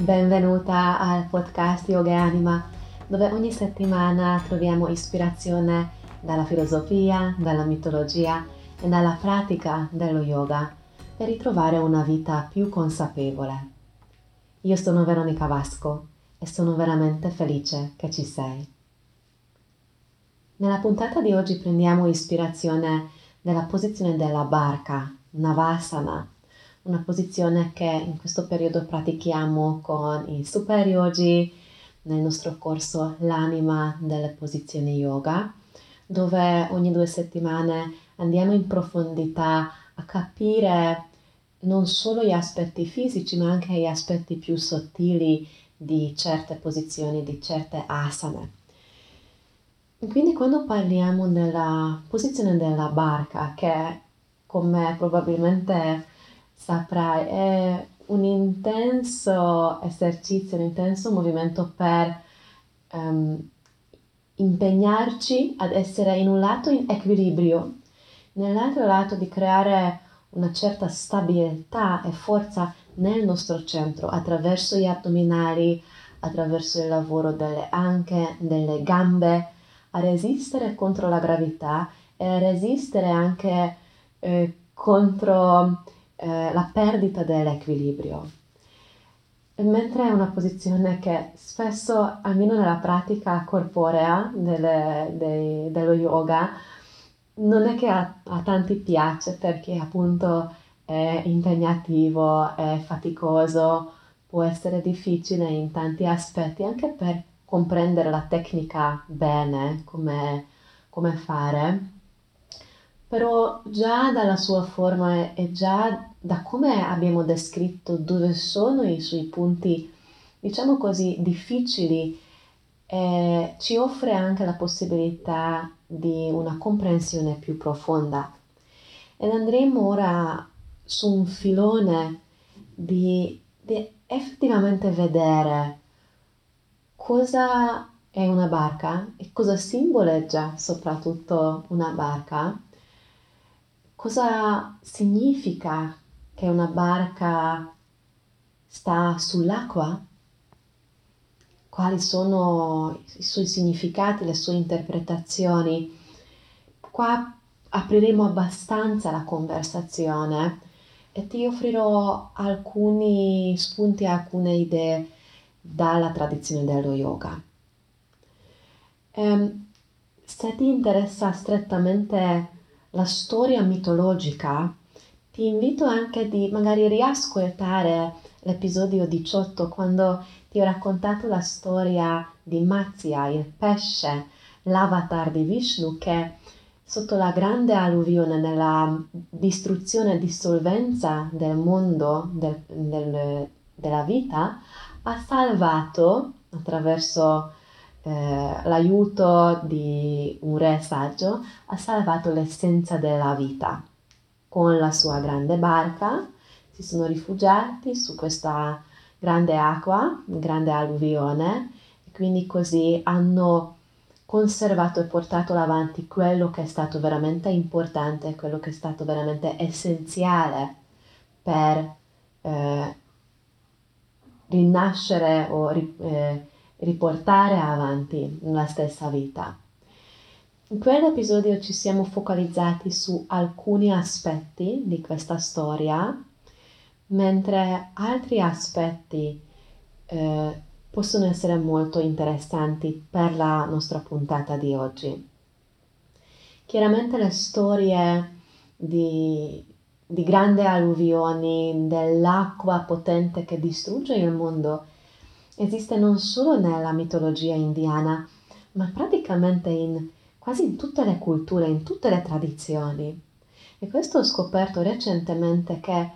Benvenuta al podcast Yoga e Anima, dove ogni settimana troviamo ispirazione dalla filosofia, dalla mitologia e dalla pratica dello yoga per ritrovare una vita più consapevole. Io sono Veronica Vasco e sono veramente felice che ci sei. Nella puntata di oggi prendiamo ispirazione dalla posizione della barca, Navasana, una posizione che in questo periodo pratichiamo con i super yogi nel nostro corso L'anima delle posizioni yoga, dove ogni due settimane andiamo in profondità a capire non solo gli aspetti fisici, ma anche gli aspetti più sottili di certe posizioni, di certe asane. Quindi quando parliamo della posizione della barca, che come probabilmente saprai, è un intenso esercizio, un intenso movimento per um, impegnarci ad essere in un lato in equilibrio, nell'altro lato di creare una certa stabilità e forza nel nostro centro attraverso gli addominali, attraverso il lavoro delle anche, delle gambe, a resistere contro la gravità e a resistere anche eh, contro eh, la perdita dell'equilibrio. Mentre è una posizione che spesso, almeno nella pratica corporea delle, dei, dello yoga, non è che a, a tanti piace perché appunto è impegnativo, è faticoso, può essere difficile in tanti aspetti anche per comprendere la tecnica bene, come, come fare però già dalla sua forma e già da come abbiamo descritto dove sono i suoi punti, diciamo così, difficili, eh, ci offre anche la possibilità di una comprensione più profonda. Ed andremo ora su un filone di, di effettivamente vedere cosa è una barca e cosa simboleggia soprattutto una barca Cosa significa che una barca sta sull'acqua? Quali sono i suoi significati, le sue interpretazioni? Qua apriremo abbastanza la conversazione e ti offrirò alcuni spunti, alcune idee dalla tradizione dello yoga. Um, se ti interessa strettamente la storia mitologica, ti invito anche di magari riascoltare l'episodio 18 quando ti ho raccontato la storia di Matsya, il pesce, l'avatar di Vishnu che sotto la grande alluvione nella distruzione e dissolvenza del mondo, del, del, della vita, ha salvato attraverso eh, l'aiuto di un re saggio ha salvato l'essenza della vita. Con la sua grande barca si sono rifugiati su questa grande acqua, grande alluvione, e quindi così hanno conservato e portato avanti quello che è stato veramente importante, quello che è stato veramente essenziale per eh, rinascere o eh, riportare avanti la stessa vita. In quell'episodio ci siamo focalizzati su alcuni aspetti di questa storia, mentre altri aspetti eh, possono essere molto interessanti per la nostra puntata di oggi. Chiaramente le storie di, di grandi alluvioni, dell'acqua potente che distrugge il mondo, esiste non solo nella mitologia indiana, ma praticamente in quasi in tutte le culture, in tutte le tradizioni. E questo ho scoperto recentemente che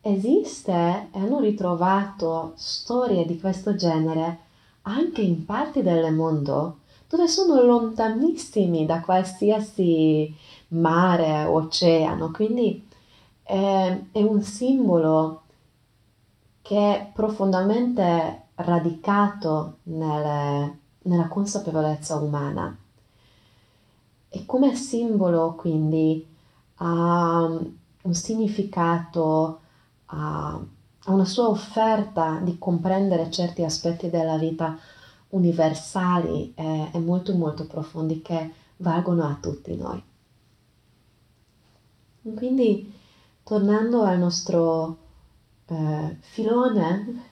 esiste e hanno ritrovato storie di questo genere anche in parti del mondo dove sono lontanissimi da qualsiasi mare o oceano, quindi è, è un simbolo che profondamente radicato nelle, nella consapevolezza umana e come simbolo quindi ha un significato, ha una sua offerta di comprendere certi aspetti della vita universali e, e molto molto profondi che valgono a tutti noi. Quindi, tornando al nostro eh, filone,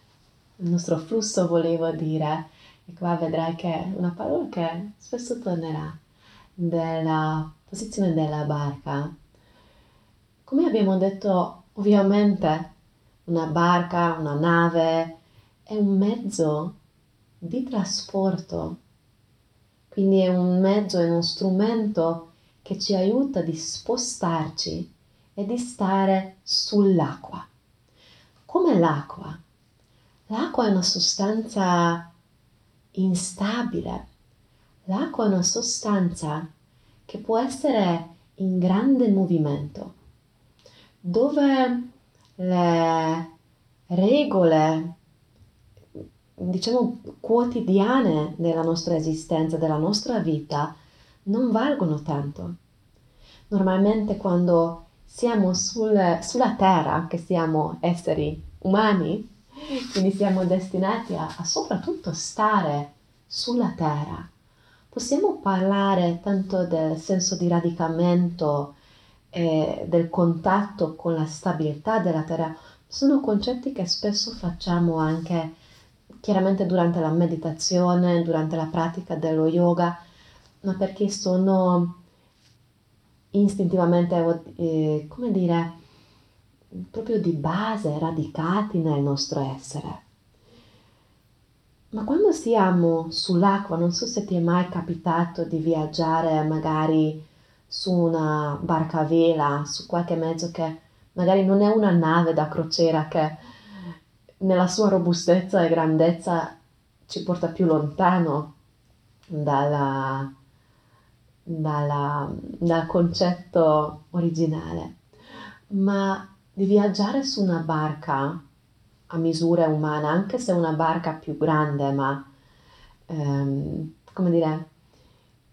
il nostro flusso, volevo dire, e qua vedrai che è una parola che spesso tornerà, della posizione della barca. Come abbiamo detto, ovviamente una barca, una nave è un mezzo di trasporto, quindi è un mezzo, è uno strumento che ci aiuta di spostarci e di stare sull'acqua. Come l'acqua. L'acqua è una sostanza instabile. L'acqua è una sostanza che può essere in grande movimento, dove le regole, diciamo, quotidiane della nostra esistenza, della nostra vita, non valgono tanto. Normalmente quando siamo sul, sulla Terra, che siamo esseri umani, quindi siamo destinati a, a soprattutto stare sulla Terra, possiamo parlare tanto del senso di radicamento e del contatto con la stabilità della Terra. Sono concetti che spesso facciamo anche chiaramente durante la meditazione, durante la pratica dello yoga, ma perché sono istintivamente, eh, come dire, proprio di base, radicati nel nostro essere. Ma quando siamo sull'acqua, non so se ti è mai capitato di viaggiare magari su una barca a vela, su qualche mezzo che magari non è una nave da crociera che nella sua robustezza e grandezza ci porta più lontano dalla, dalla, dal concetto originale, ma di viaggiare su una barca a misura umana, anche se è una barca più grande, ma ehm, come dire,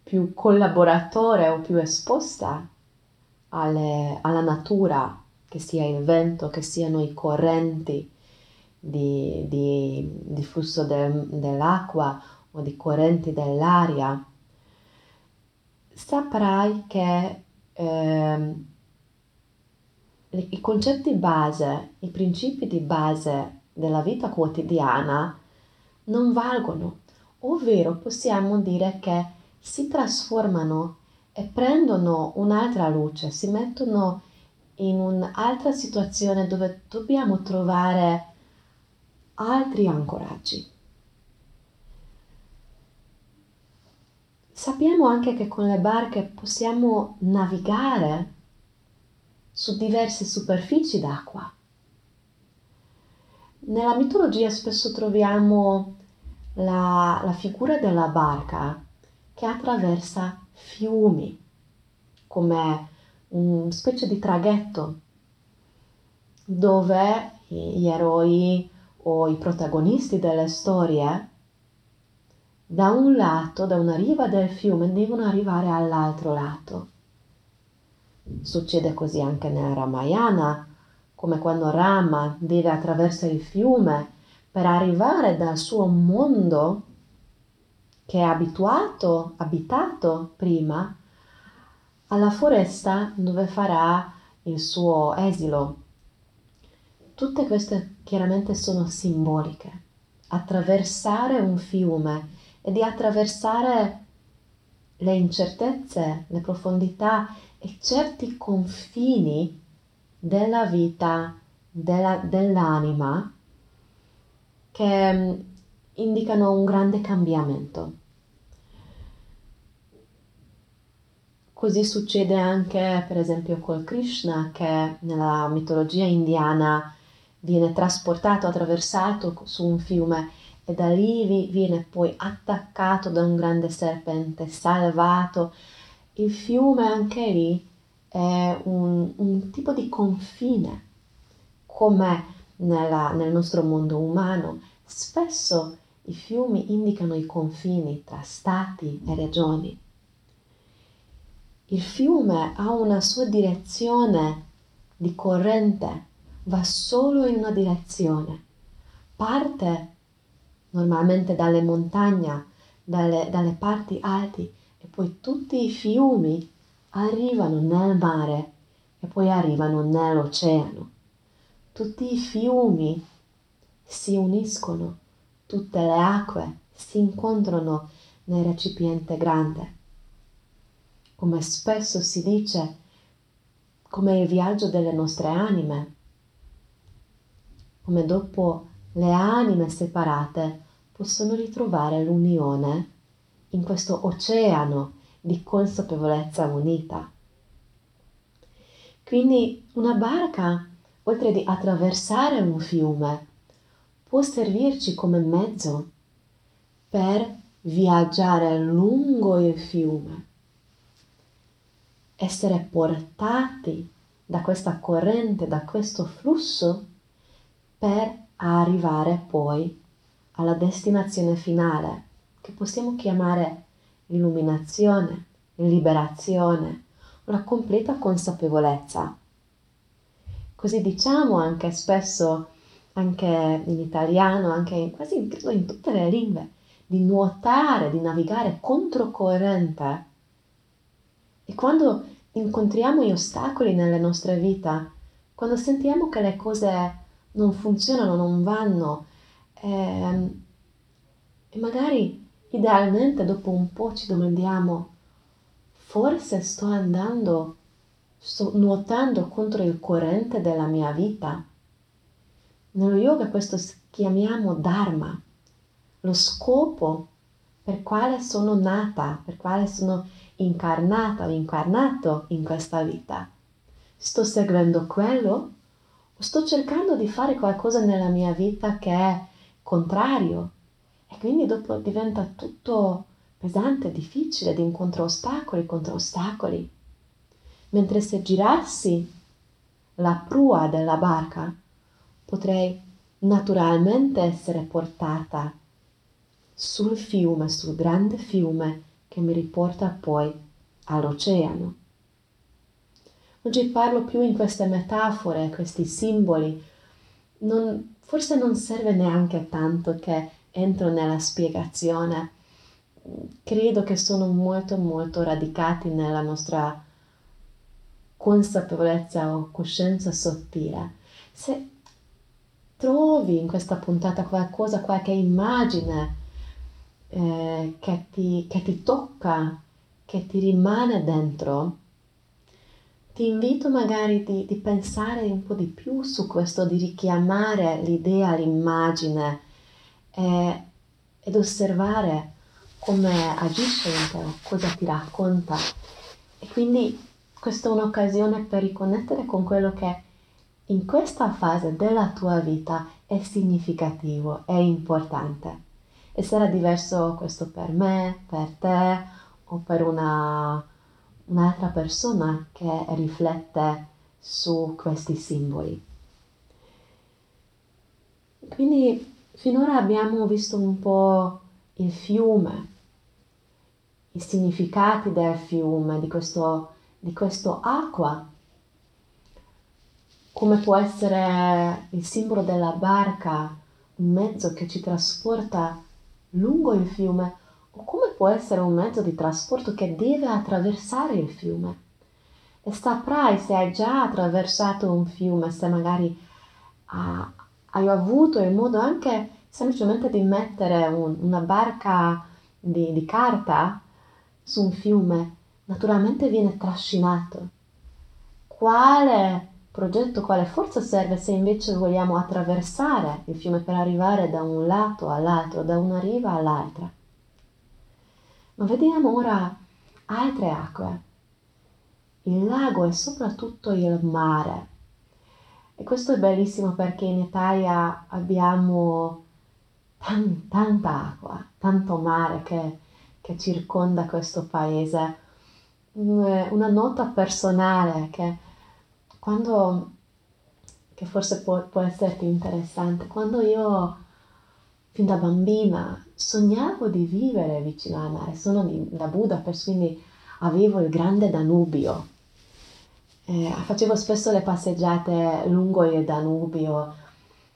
più collaboratore o più esposta alle, alla natura, che sia il vento, che siano i correnti di, di, di flusso del, dell'acqua o di correnti dell'aria, saprai che eh, i concetti base, i principi di base della vita quotidiana non valgono, ovvero possiamo dire che si trasformano e prendono un'altra luce, si mettono in un'altra situazione dove dobbiamo trovare altri ancoraggi. Sappiamo anche che con le barche possiamo navigare su diverse superfici d'acqua. Nella mitologia spesso troviamo la, la figura della barca che attraversa fiumi come una specie di traghetto dove gli eroi o i protagonisti delle storie da un lato, da una riva del fiume, devono arrivare all'altro lato. Succede così anche nel Ramayana, come quando Rama deve attraversare il fiume per arrivare dal suo mondo che è abituato, abitato prima, alla foresta dove farà il suo esilo. Tutte queste chiaramente sono simboliche. Attraversare un fiume e di attraversare le incertezze, le profondità e certi confini della vita della, dell'anima che mm, indicano un grande cambiamento. Così succede anche per esempio col Krishna che nella mitologia indiana viene trasportato, attraversato su un fiume e da lì viene poi attaccato da un grande serpente, salvato il fiume anche lì è un, un tipo di confine, come nella, nel nostro mondo umano. Spesso i fiumi indicano i confini tra stati e regioni. Il fiume ha una sua direzione di corrente, va solo in una direzione. Parte normalmente dalle montagne, dalle, dalle parti alte poi tutti i fiumi arrivano nel mare e poi arrivano nell'oceano. Tutti i fiumi si uniscono, tutte le acque si incontrano nel recipiente grande. Come spesso si dice, come il viaggio delle nostre anime, come dopo le anime separate possono ritrovare l'unione in questo oceano di consapevolezza unita. Quindi una barca, oltre di attraversare un fiume, può servirci come mezzo per viaggiare lungo il fiume, essere portati da questa corrente, da questo flusso, per arrivare poi alla destinazione finale, che possiamo chiamare illuminazione, liberazione, una completa consapevolezza. Così diciamo anche spesso, anche in italiano, anche in, quasi in, in tutte le lingue, di nuotare, di navigare controcorrente. E quando incontriamo gli ostacoli nelle nostre vite, quando sentiamo che le cose non funzionano, non vanno, eh, e magari idealmente dopo un po' ci domandiamo, forse sto andando, sto nuotando contro il corrente della mia vita. Nello yoga questo chiamiamo dharma, lo scopo per quale sono nata, per quale sono incarnata o incarnato in questa vita. Sto seguendo quello o sto cercando di fare qualcosa nella mia vita che è contrario e quindi dopo diventa tutto pesante, difficile, di incontro ostacoli contro ostacoli. Mentre se girassi la prua della barca potrei naturalmente essere portata sul fiume, sul grande fiume che mi riporta poi all'oceano. Oggi parlo più in queste metafore, questi simboli. Non, forse non serve neanche tanto che entro nella spiegazione. Credo che sono molto molto radicati nella nostra consapevolezza o coscienza sottile. Se trovi in questa puntata qualcosa, qualche immagine eh, che, ti, che ti tocca, che ti rimane dentro, ti invito magari di, di, pensare un po' di più su questo, di richiamare l'idea, l'immagine eh, ed osservare come agisce in te, cosa ti racconta. E quindi questa è un'occasione per riconnettere con quello che in questa fase della tua vita è significativo, è importante. E sarà diverso questo per me, per te o per una un'altra persona che riflette su questi simboli. Quindi finora abbiamo visto un po' il fiume, i significati del fiume, di questo, di questo acqua, come può essere il simbolo della barca, un mezzo che ci trasporta lungo il fiume o come può essere un mezzo di trasporto che deve attraversare il fiume. E saprai se hai già attraversato un fiume, se magari ah, hai avuto il modo anche semplicemente di mettere un, una barca di, di carta su un fiume, naturalmente viene trascinato. Quale progetto, quale forza serve se invece vogliamo attraversare il fiume per arrivare da un lato all'altro, da una riva all'altra? Ma vediamo ora altre acque, il lago e soprattutto il mare. E questo è bellissimo perché in Italia abbiamo tan, tanta acqua, tanto mare che, che circonda questo paese. Una nota personale che quando che forse può, può esserti interessante, quando io fin da bambina sognavo di vivere vicino al mare. Sono di, da Budapest, quindi avevo il grande Danubio. Eh, facevo spesso le passeggiate lungo il Danubio.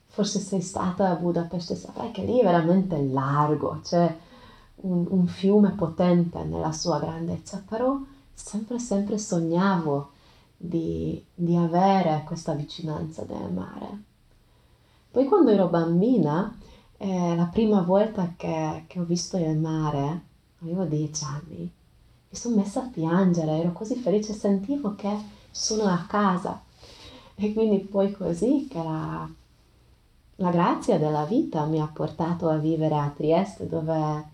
Forse sei stata a Budapest e saprai che lì è veramente largo, c'è un, un fiume potente nella sua grandezza, però sempre, sempre sognavo di, di avere questa vicinanza del mare. Poi quando ero bambina, eh, la prima volta che, che ho visto il mare, avevo dieci anni, mi sono messa a piangere, ero così felice, sentivo che sono a casa. E quindi poi così che la, la grazia della vita mi ha portato a vivere a Trieste dove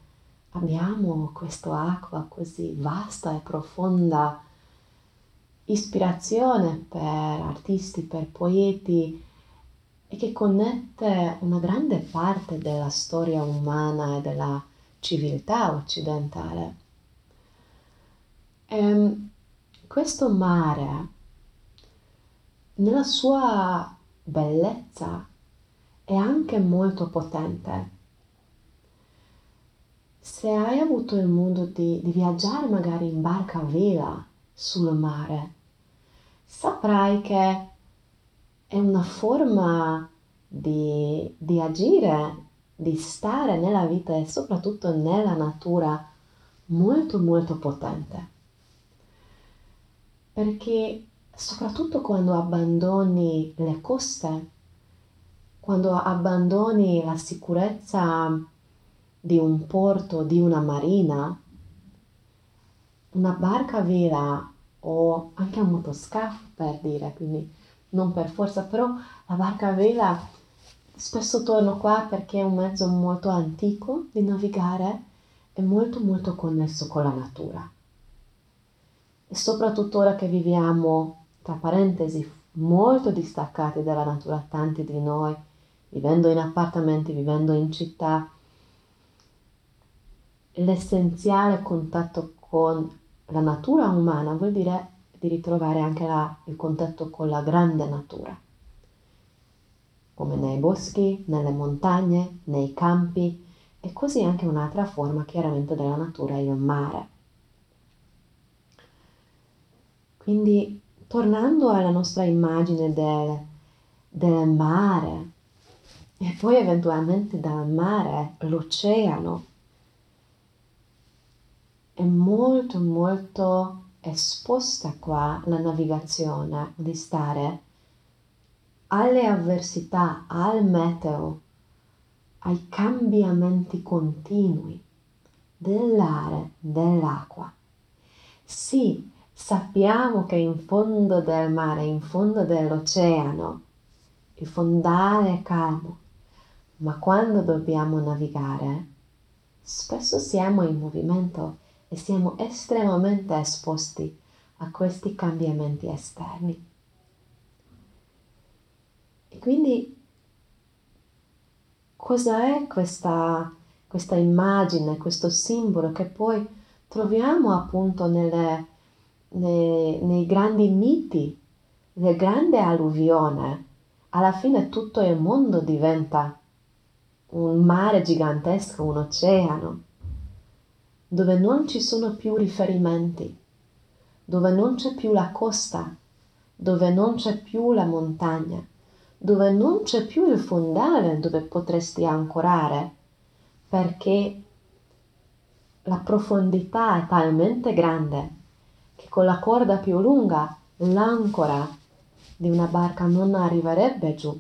abbiamo questa acqua così vasta e profonda, ispirazione per artisti, per poeti e che connette una grande parte della storia umana e della civiltà occidentale. E ehm, questo mare, nella sua bellezza, è anche molto potente. Se hai avuto il modo di, di viaggiare magari in barca a vela sul mare, saprai che è una forma di, di agire, di stare nella vita e soprattutto nella natura molto molto potente. Perché soprattutto quando abbandoni le coste, quando abbandoni la sicurezza di un porto, di una marina, una barca a vela o anche un motoscafo per dire, quindi non per forza, però la barca vela spesso torno qua perché è un mezzo molto antico di navigare e molto molto connesso con la natura. E soprattutto ora che viviamo, tra parentesi, molto distaccati dalla natura, tanti di noi, vivendo in appartamenti, vivendo in città, l'essenziale contatto con la natura umana vuol dire di ritrovare anche la, il contatto con la grande natura, come nei boschi, nelle montagne, nei campi e così anche un'altra forma chiaramente della natura il mare. Quindi tornando alla nostra immagine del, del mare e poi eventualmente dal mare l'oceano, è molto molto esposta qua la navigazione di stare alle avversità, al meteo, ai cambiamenti continui dell'aria, dell'acqua. Sì, sappiamo che in fondo del mare, in fondo dell'oceano, il fondale è calmo, ma quando dobbiamo navigare, spesso siamo in movimento e siamo estremamente esposti a questi cambiamenti esterni. E quindi cosa è questa, questa immagine, questo simbolo che poi troviamo appunto nelle, nei, nei grandi miti del grande alluvione? Alla fine tutto il mondo diventa un mare gigantesco, un oceano dove non ci sono più riferimenti, dove non c'è più la costa, dove non c'è più la montagna, dove non c'è più il fondale dove potresti ancorare, perché la profondità è talmente grande con la corda più lunga l'ancora di una barca non arriverebbe giù,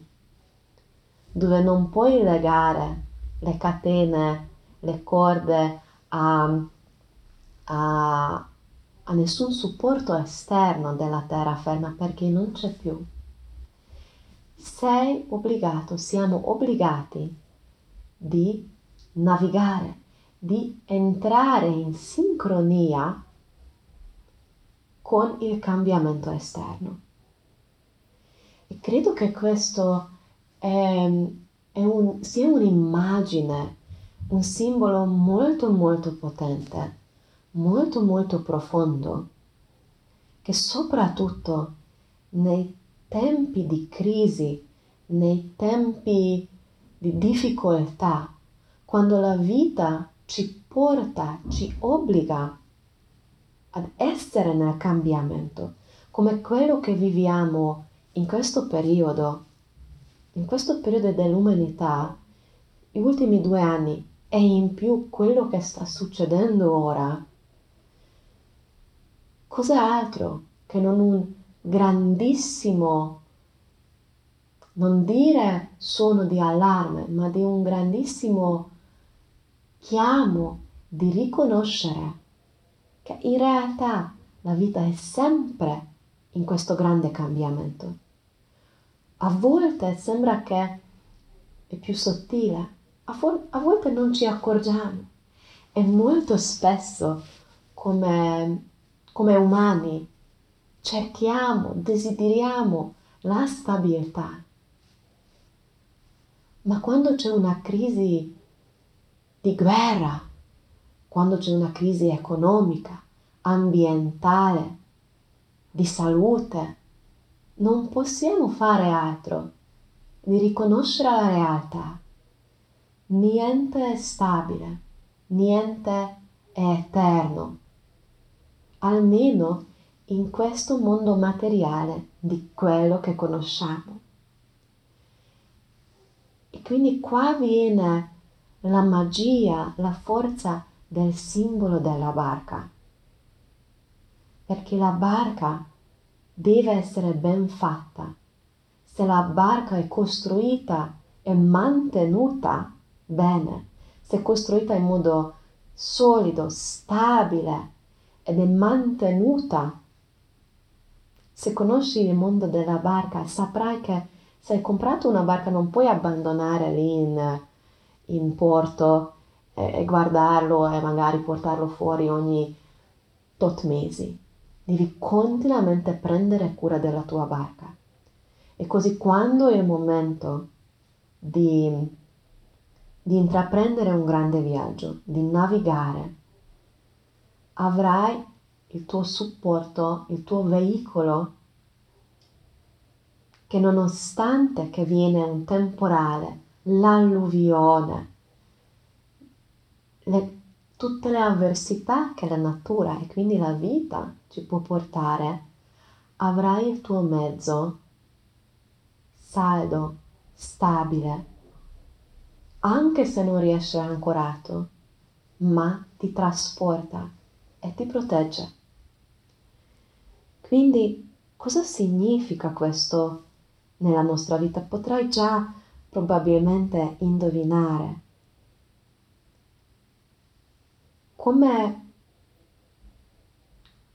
dove non puoi legare le catene, le corde a, a, a nessun supporto esterno della terraferma perché non c'è più. Sei obbligato, siamo obbligati di navigare, di entrare in sincronia con il cambiamento esterno. E credo che questo è, è un, sia un'immagine un simbolo molto molto potente, molto molto profondo, che soprattutto nei tempi di crisi, nei tempi di difficoltà, quando la vita ci porta, ci obbliga ad essere nel cambiamento, come quello che viviamo in questo periodo, in questo periodo dell'umanità, gli ultimi due anni e in più quello che sta succedendo ora, cos'altro che non un grandissimo, non dire suono di allarme, ma di un grandissimo chiamo di riconoscere che in realtà la vita è sempre in questo grande cambiamento. A volte sembra che è più sottile, a, vo- a volte non ci accorgiamo e molto spesso come, come umani cerchiamo, desideriamo la stabilità. Ma quando c'è una crisi di guerra, quando c'è una crisi economica, ambientale, di salute, non possiamo fare altro di riconoscere la realtà. Niente è stabile, niente è eterno, almeno in questo mondo materiale di quello che conosciamo. E quindi qua viene la magia, la forza del simbolo della barca. Perché la barca deve essere ben fatta. Se la barca è costruita e mantenuta bene, se è costruita in modo solido, stabile ed è mantenuta, se conosci il mondo della barca saprai che se hai comprato una barca non puoi abbandonare lì in in porto e, guardarlo e magari portarlo fuori ogni tot mesi. Devi continuamente prendere cura della tua barca. E così quando è il momento di, di intraprendere un grande viaggio, di navigare, avrai il tuo supporto, il tuo veicolo che nonostante che viene un temporale, l'alluvione, le, tutte le avversità che la natura e quindi la vita ci può portare, avrai il tuo mezzo saldo, stabile, anche se non riesce ancorato, ma ti trasporta e ti protegge. Quindi cosa significa questo nella nostra vita? Potrai già probabilmente indovinare. Come,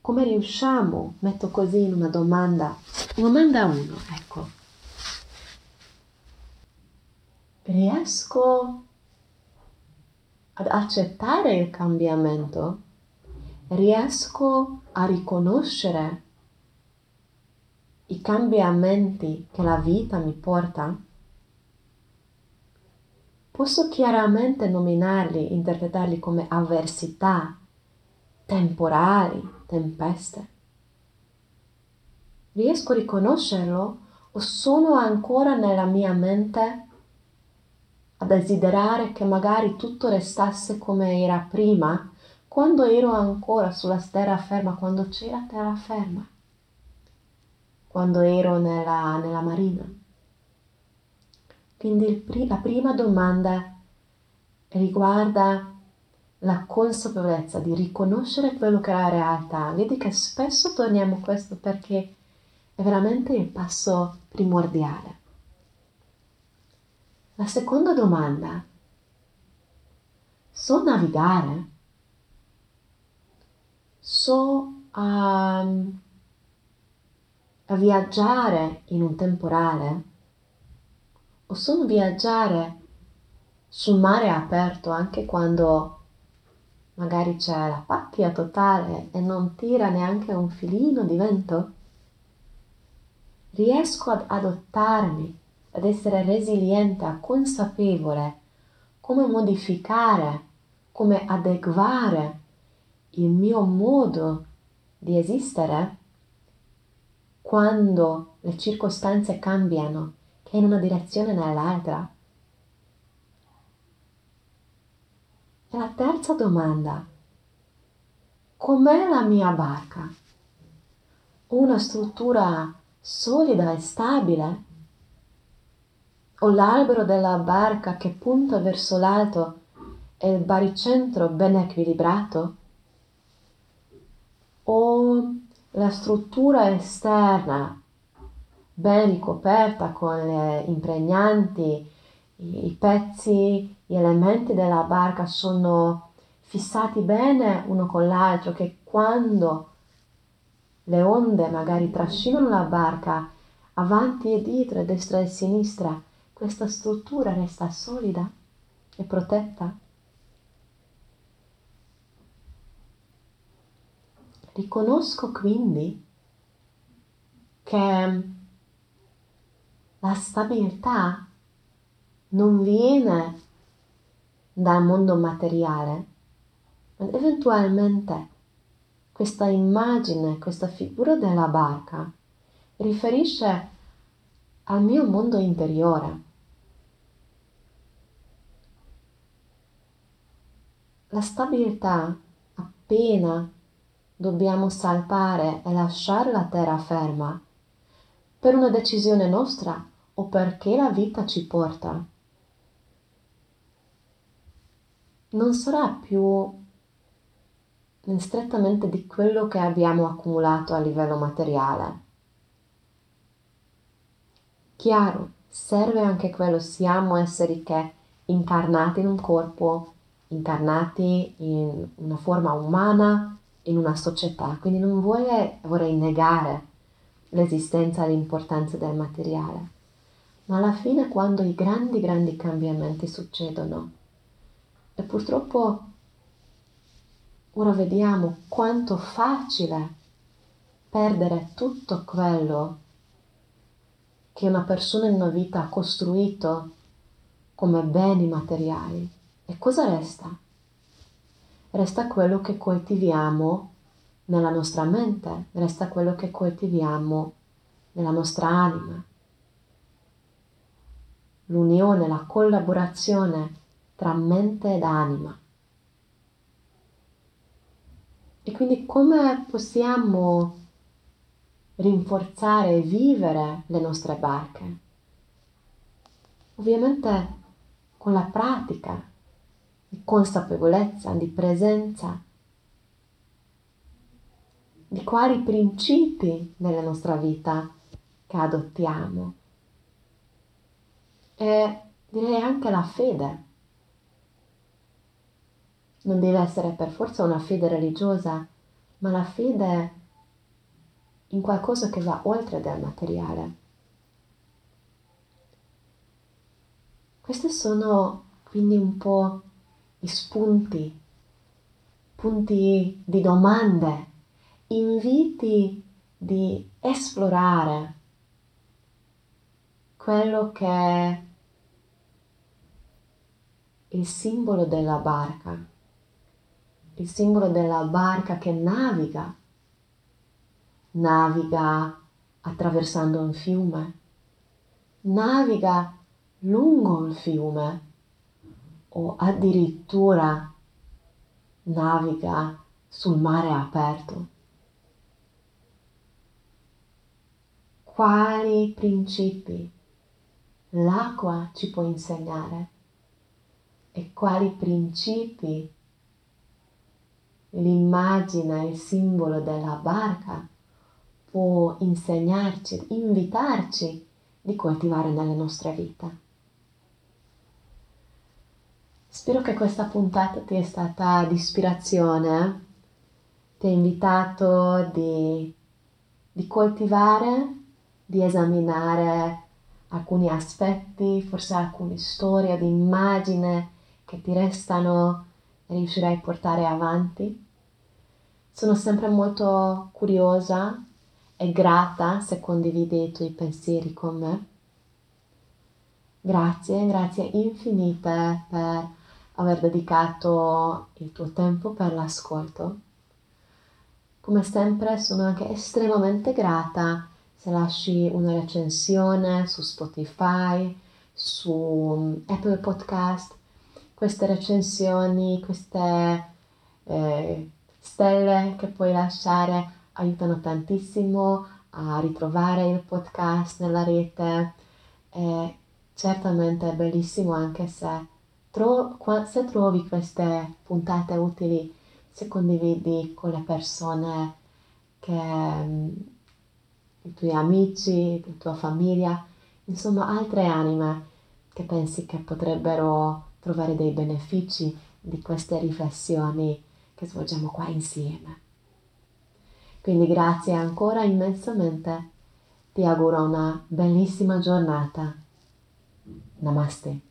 come riusciamo, metto così in una domanda, domanda 1, ecco. Riesco ad accettare il cambiamento? Riesco a riconoscere i cambiamenti che la vita mi porta? Posso chiaramente nominarli, interpretarli come avversità, temporali, tempeste. Riesco a riconoscerlo o sono ancora nella mia mente a desiderare che magari tutto restasse come era prima, quando ero ancora sulla terraferma, quando c'era terraferma, quando ero nella, nella marina? Quindi la prima domanda riguarda la consapevolezza di riconoscere quello che è la realtà. Vedi che spesso torniamo a questo perché è veramente il passo primordiale. La seconda domanda, so navigare? So um, viaggiare in un temporale? O solo viaggiare sul mare aperto anche quando magari c'è la pacchia totale e non tira neanche un filino di vento? Riesco ad adottarmi, ad essere resiliente, consapevole come modificare, come adeguare il mio modo di esistere quando le circostanze cambiano che in una direzione nell'altra. E la terza domanda, com'è la mia barca? o una struttura solida e stabile, o l'albero della barca che punta verso l'alto e il baricentro ben equilibrato, o la struttura esterna ben ricoperta con le impregnanti, i pezzi, gli elementi della barca sono fissati bene uno con l'altro che quando le onde magari trascinano la barca avanti e dietro, a destra e a sinistra, questa struttura resta solida e protetta. Riconosco quindi che la stabilità non viene dal mondo materiale, ma eventualmente questa immagine, questa figura della barca riferisce al mio mondo interiore. La stabilità appena dobbiamo salpare e lasciare la terra ferma per una decisione nostra o perché la vita ci porta. Non sarà più strettamente di quello che abbiamo accumulato a livello materiale. Chiaro, serve anche quello, siamo esseri che incarnati in un corpo, incarnati in una forma umana, in una società, quindi non vorrei, vorrei negare l'esistenza e l'importanza del materiale ma alla fine quando i grandi, grandi cambiamenti succedono, e purtroppo ora vediamo quanto facile perdere tutto quello che una persona in una vita ha costruito come beni materiali. E cosa resta? Resta quello che coltiviamo nella nostra mente, resta quello che coltiviamo nella nostra anima l'unione, la collaborazione tra mente ed anima. E quindi come possiamo rinforzare e vivere le nostre barche? Ovviamente con la pratica di consapevolezza, di presenza, di quali principi nella nostra vita che adottiamo e direi anche la fede. Non deve essere per forza una fede religiosa, ma la fede in qualcosa che va oltre del materiale. Questi sono quindi un po' gli spunti, punti di domande, inviti di esplorare quello che il simbolo della barca, il simbolo della barca che naviga, naviga attraversando un fiume, naviga lungo il fiume o addirittura naviga sul mare aperto. Quali principi l'acqua ci può insegnare? e quali principi l'immagine, il simbolo della barca può insegnarci, invitarci di coltivare nella nostra vita. Spero che questa puntata ti è stata di ispirazione, ti ha invitato di, di coltivare, di esaminare alcuni aspetti, forse alcune storie di immagine che ti restano e riuscirai a portare avanti. Sono sempre molto curiosa e grata se condividi i tuoi pensieri con me. Grazie, grazie infinite per aver dedicato il tuo tempo per l'ascolto. Come sempre sono anche estremamente grata se lasci una recensione su Spotify, su Apple Podcast queste recensioni, queste eh, stelle che puoi lasciare aiutano tantissimo a ritrovare il podcast nella rete. E certamente è bellissimo anche se, tro- se trovi queste puntate utili, se condividi con le persone che mm, i tuoi amici, la tua famiglia, insomma altre anime che pensi che potrebbero trovare dei benefici di queste riflessioni che svolgiamo qua insieme. Quindi grazie ancora immensamente, ti auguro una bellissima giornata. Namaste.